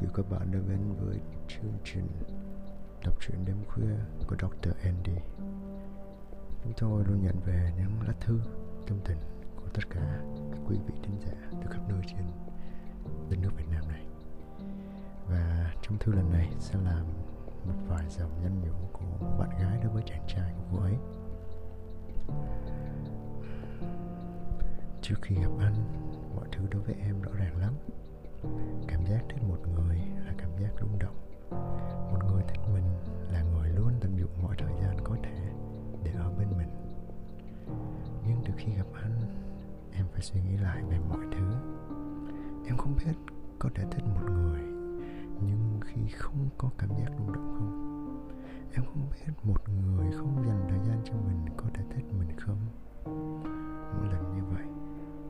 vị các bạn đã đến với chương trình đọc truyện đêm khuya của Dr. Andy. Chúng tôi luôn nhận về những lá thư tâm tình của tất cả các quý vị thính giả từ khắp nơi trên đất nước Việt Nam này. Và trong thư lần này sẽ là một vài dòng nhân nhủ của một bạn gái đối với chàng trai của cô ấy. Trước khi gặp anh, mọi thứ đối với em rõ ràng lắm cảm giác thích một người là cảm giác rung động. Một người thích mình là người luôn tận dụng mọi thời gian có thể để ở bên mình. Nhưng từ khi gặp anh, em phải suy nghĩ lại về mọi thứ. Em không biết có thể thích một người, nhưng khi không có cảm giác rung động không? Em không biết một người không dành thời gian cho mình có thể thích mình không? Mỗi lần như vậy,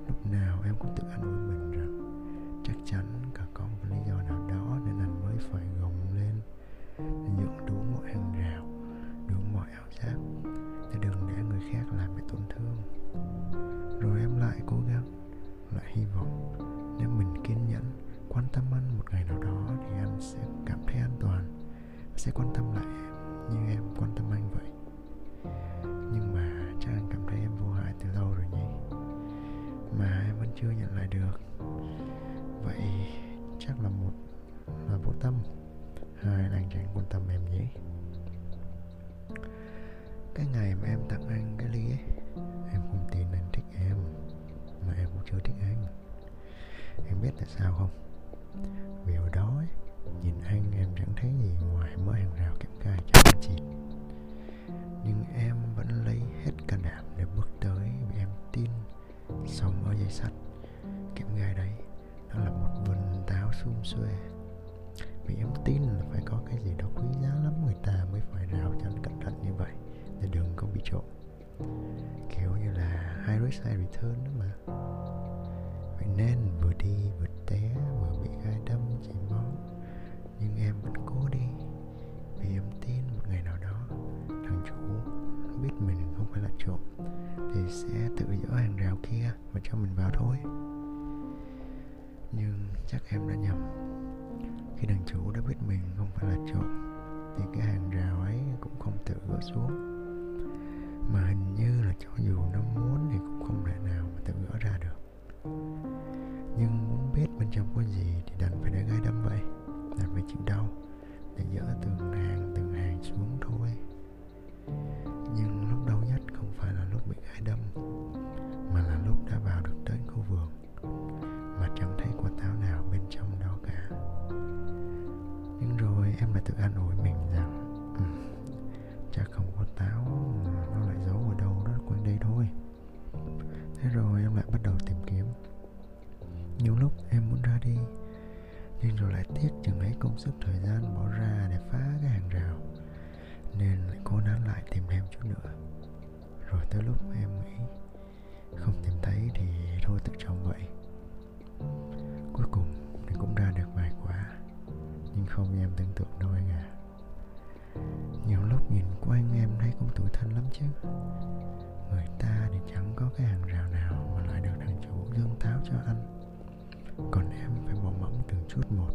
lúc nào em cũng tự an ủi mình rằng chắc chắn cả có một lý do nào đó nên anh mới phải gồng lên. Để dựng đủ mọi hàng rào, đủ mọi ảo giác để đừng để người khác làm bị tổn thương. Rồi em lại cố gắng, lại hy vọng nếu mình kiên nhẫn, quan tâm anh một ngày nào đó thì anh sẽ cảm thấy an toàn. Sẽ quan tâm lại ngày mà em tặng anh cái ly ấy em không tin anh thích em mà em cũng chưa thích anh. Em biết tại sao không? Vì hồi đó ấy, nhìn anh em chẳng thấy gì ngoài mớ hàng rào kém cai chẳng chị. Nhưng em vẫn lấy hết can đảm để bước tới vì em tin sống ở dây sắt. Kém gai đấy nó là một vườn táo xum xuê. Risk high return đó mà. Vậy nên vừa đi vừa té vừa bị gai đâm chảy máu. Nhưng em vẫn cố đi, vì em tin một ngày nào đó thằng chủ biết mình không phải là trộm thì sẽ tự dỡ hàng rào kia và cho mình vào thôi. Nhưng chắc em đã nhầm. Khi thằng chủ đã biết mình không phải là trộm thì cái hàng rào ấy cũng không tự gỡ xuống mà hình như là cho dù nó muốn thì cũng không thể nào mà tự gỡ ra được. Nhưng muốn biết bên trong có gì thì đành phải để gai đâm vậy. Đành phải chịu đau, để dỡ từng hàng từng hàng xuống thôi. Nhưng lúc đau nhất không phải là lúc bị gai đâm, mà là lúc đã vào được đến khu vườn, mà chẳng thấy quả táo nào bên trong đó cả. Nhưng rồi em lại tự an ủi mình. Tiếc chừng ấy công sức, thời gian bỏ ra để phá cái hàng rào. Nên lại cố nán lại, tìm thêm chút nữa. Rồi tới lúc em nghĩ không tìm thấy thì thôi, tự trồng vậy. Cuối cùng thì cũng ra được vài quả, nhưng không như em tưởng tượng đâu anh à nhiều lúc nhìn quanh em thấy cũng tủi thân lắm chứ. Người ta thì chẳng có cái hàng rào nào mà lại được thằng chủ dương táo cho anh còn em phải bỏ mẫm từng chút một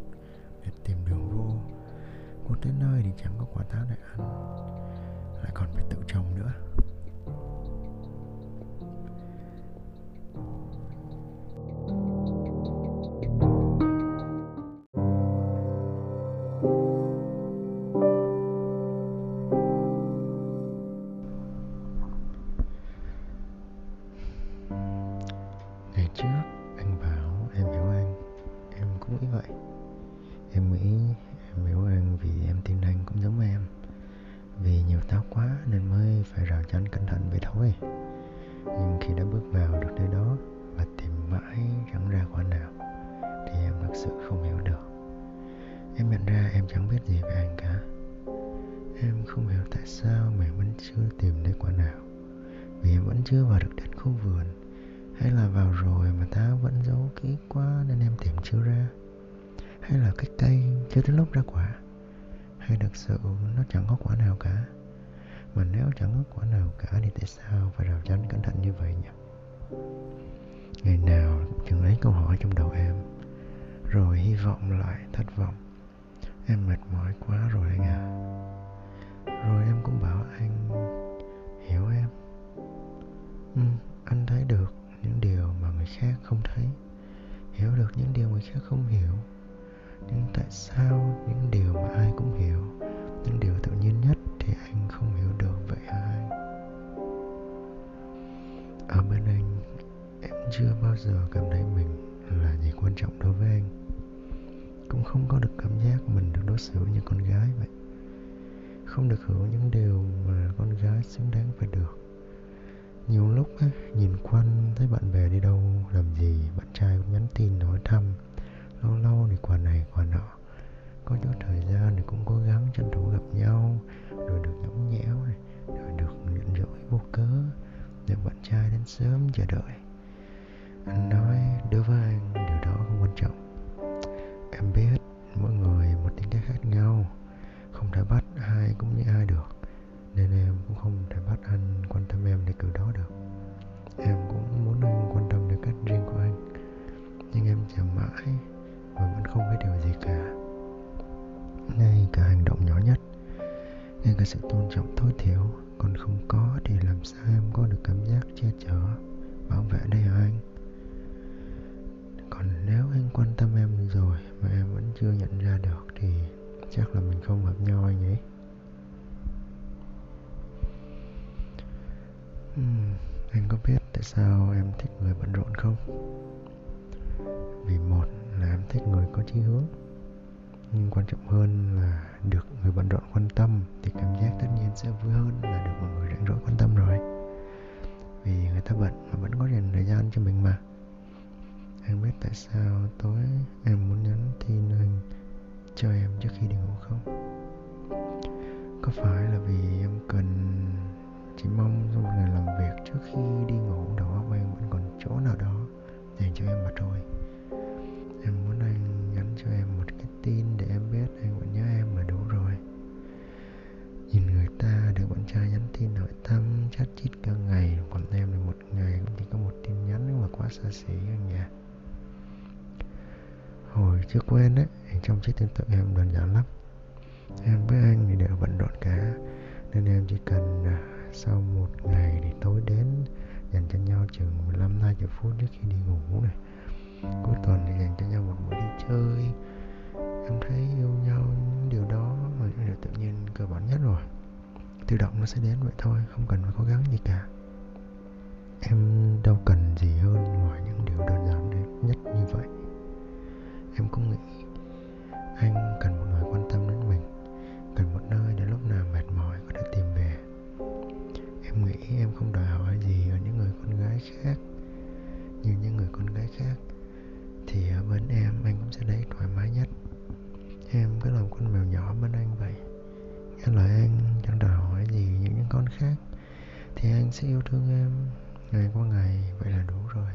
đến nơi thì chẳng có quả táo để ăn. Nhưng khi đã bước vào được nơi đó và tìm mãi chẳng ra quả nào, thì em thật sự không hiểu được. Em nhận ra em chẳng biết gì về anh cả. Em không hiểu tại sao mình vẫn chưa tìm thấy quả nào, vì em vẫn chưa vào được đến khu vườn, hay là vào rồi mà ta vẫn giấu kỹ quá nên em tìm chưa ra, hay là cái cây chưa tới lúc ra quả, hay thực sự nó chẳng có quả nào cả mà nếu chẳng có quả nào cả thì tại sao phải rào chắn cẩn thận như vậy nhỉ? Ngày nào chừng ấy câu hỏi trong đầu em rồi hy vọng lại thất vọng. Em mệt mỏi quá rồi anh à rồi em cũng bảo anh hiểu em. Ừ, anh thấy được những điều mà người khác không thấy. Hiểu được những điều người khác không hiểu. Nhưng tại sao xử như con gái vậy. Không được hưởng những điều mà con gái xứng đáng phải được. Nhiều lúc á, nhìn quanh thấy bạn bè đi đâu làm gì bạn trai cũng nhắn tin hỏi thăm. Lâu lâu thì quà này quà nọ. Có chút thời gian thì cũng cố gắng tranh thủ gặp nhau rồi được nhõng nhẽo này rồi được nhận rỗi vô cớ được bạn trai đến sớm chờ đợi. Làm sao em có được cảm giác che chở bảo vệ đây hả anh? Còn nếu anh quan tâm em rồi mà em vẫn chưa nhận ra được thì chắc là mình không hợp nhau anh nhỉ uhm, anh có biết tại sao em thích người bận rộn không? Vì một là em thích người có chí hướng nhưng quan trọng hơn là được người bận rộn quan tâm thì cảm giác tất nhiên sẽ vui hơn là được mọi người rảnh rỗi quan tâm rồi. Vì người ta bận mà vẫn có dành thời gian cho mình mà. Anh biết tại sao tối em muốn nhắn tin anh cho em trước khi đi ngủ không? Có phải là vì em cần, chỉ mong trong một ngày làm việc trước khi đi ngủ đầu óc em vẫn còn chỗ nào đó dành cho em mà thôi? Chưa quen ấy thì trong chiếc tương tự em đơn giản lắm. Em với anh thì đều bận rộn cả, nên em chỉ cần à, sau một ngày thì tối đến, dành cho nhau chừng 15 20 phút trước khi đi ngủ này. Cuối tuần thì dành cho nhau một buổi đi chơi. Em thấy yêu nhau những điều đó là những điều tự nhiên cơ bản nhất rồi. Tự động nó sẽ đến vậy thôi, không cần phải cố gắng gì cả. Em đâu cần gì hơn ngoài những điều đơn giản nhất như vậy em cũng nghĩ anh cần một người quan tâm đến mình, cần một nơi để lúc nào mệt mỏi có thể tìm về. Em nghĩ em không đòi hỏi gì ở những người con gái khác. Như những người con gái khác, thì ở bên em anh cũng sẽ thấy thoải mái nhất. Em cứ làm con mèo nhỏ bên anh vậy. Nghe lời anh, chẳng đòi hỏi gì những những con khác, thì anh sẽ yêu thương em ngày qua ngày, vậy là đủ rồi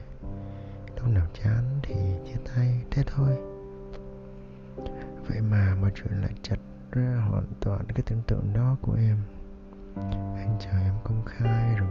hôm nào chán thì chia tay, thế thôi. Vậy mà mọi chuyện lại chật ra hoàn toàn cái tưởng tượng đó của em. Anh chờ em công khai rồi.